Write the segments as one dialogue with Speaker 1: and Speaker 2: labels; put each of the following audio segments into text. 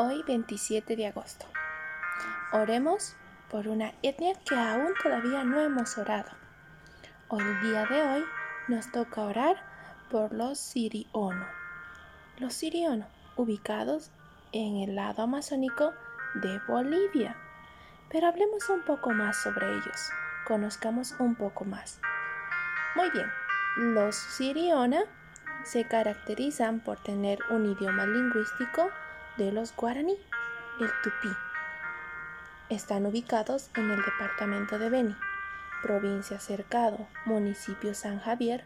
Speaker 1: hoy 27 de agosto. Oremos por una etnia que aún todavía no hemos orado. Hoy día de hoy nos toca orar por los siriono. Los siriono, ubicados en el lado amazónico de Bolivia. Pero hablemos un poco más sobre ellos, conozcamos un poco más. Muy bien, los siriona se caracterizan por tener un idioma lingüístico de los guaraní, el tupí. Están ubicados en el departamento de Beni, provincia Cercado, municipio San Javier,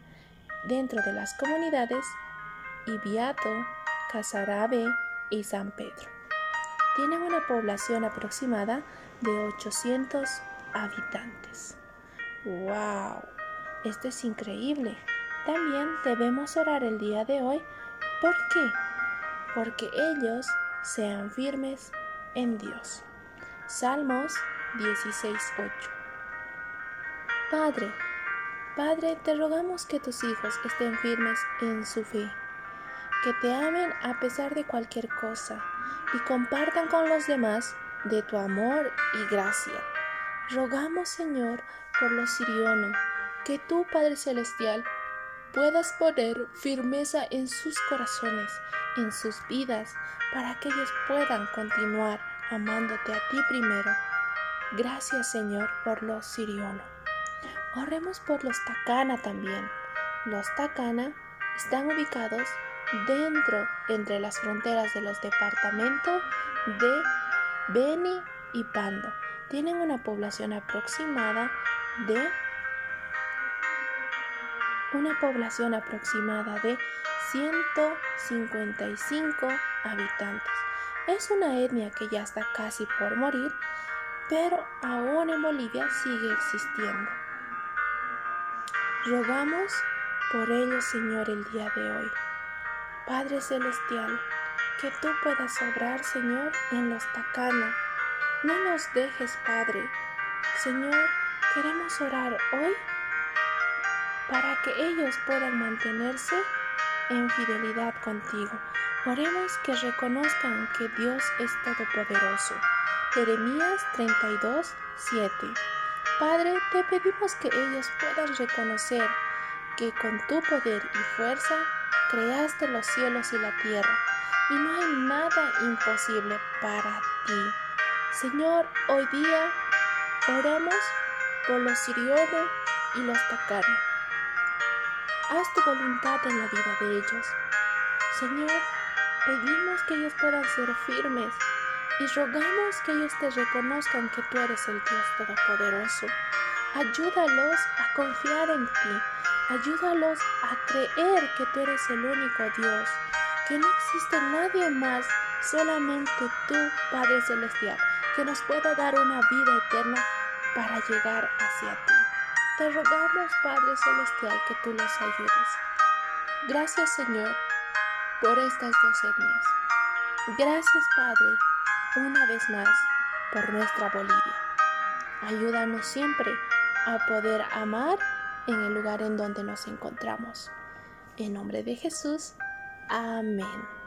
Speaker 1: dentro de las comunidades Ibiato, Casarabe y San Pedro. Tienen una población aproximada de 800 habitantes. ¡Wow! Esto es increíble. También debemos orar el día de hoy. ¿Por qué? Porque ellos sean firmes en Dios. Salmos 16.8 Padre, Padre, te rogamos que tus hijos estén firmes en su fe, que te amen a pesar de cualquier cosa y compartan con los demás de tu amor y gracia. Rogamos, Señor, por los sirionos, que tú, Padre Celestial, puedas poner firmeza en sus corazones, en sus vidas, para que ellos puedan continuar amándote a ti primero. Gracias Señor por los sirionos. Oremos por los Takana también. Los Takana están ubicados dentro, entre las fronteras de los departamentos de Beni y Pando. Tienen una población aproximada de una población aproximada de 155 habitantes. Es una etnia que ya está casi por morir, pero aún en Bolivia sigue existiendo. Rogamos por ellos, Señor, el día de hoy. Padre Celestial, que tú puedas obrar, Señor, en los Tacana. No nos dejes, Padre. Señor, queremos orar hoy para que ellos puedan mantenerse en fidelidad contigo. Oremos que reconozcan que Dios es todopoderoso. Jeremías 32, 7. Padre, te pedimos que ellos puedan reconocer que con tu poder y fuerza creaste los cielos y la tierra, y no hay nada imposible para ti. Señor, hoy día oramos por los sirionos y los tacanos haz tu voluntad en la vida de ellos. Señor, pedimos que ellos puedan ser firmes y rogamos que ellos te reconozcan que tú eres el Dios Todopoderoso. Ayúdalos a confiar en ti. Ayúdalos a creer que tú eres el único Dios, que no existe nadie más, solamente tú, Padre Celestial, que nos pueda dar una vida eterna para llegar hacia ti. Te rogamos, Padre Celestial, que tú los ayudes. Gracias, Señor, por estas dos etnias. Gracias, Padre, una vez más, por nuestra Bolivia. Ayúdanos siempre a poder amar en el lugar en donde nos encontramos. En nombre de Jesús. Amén.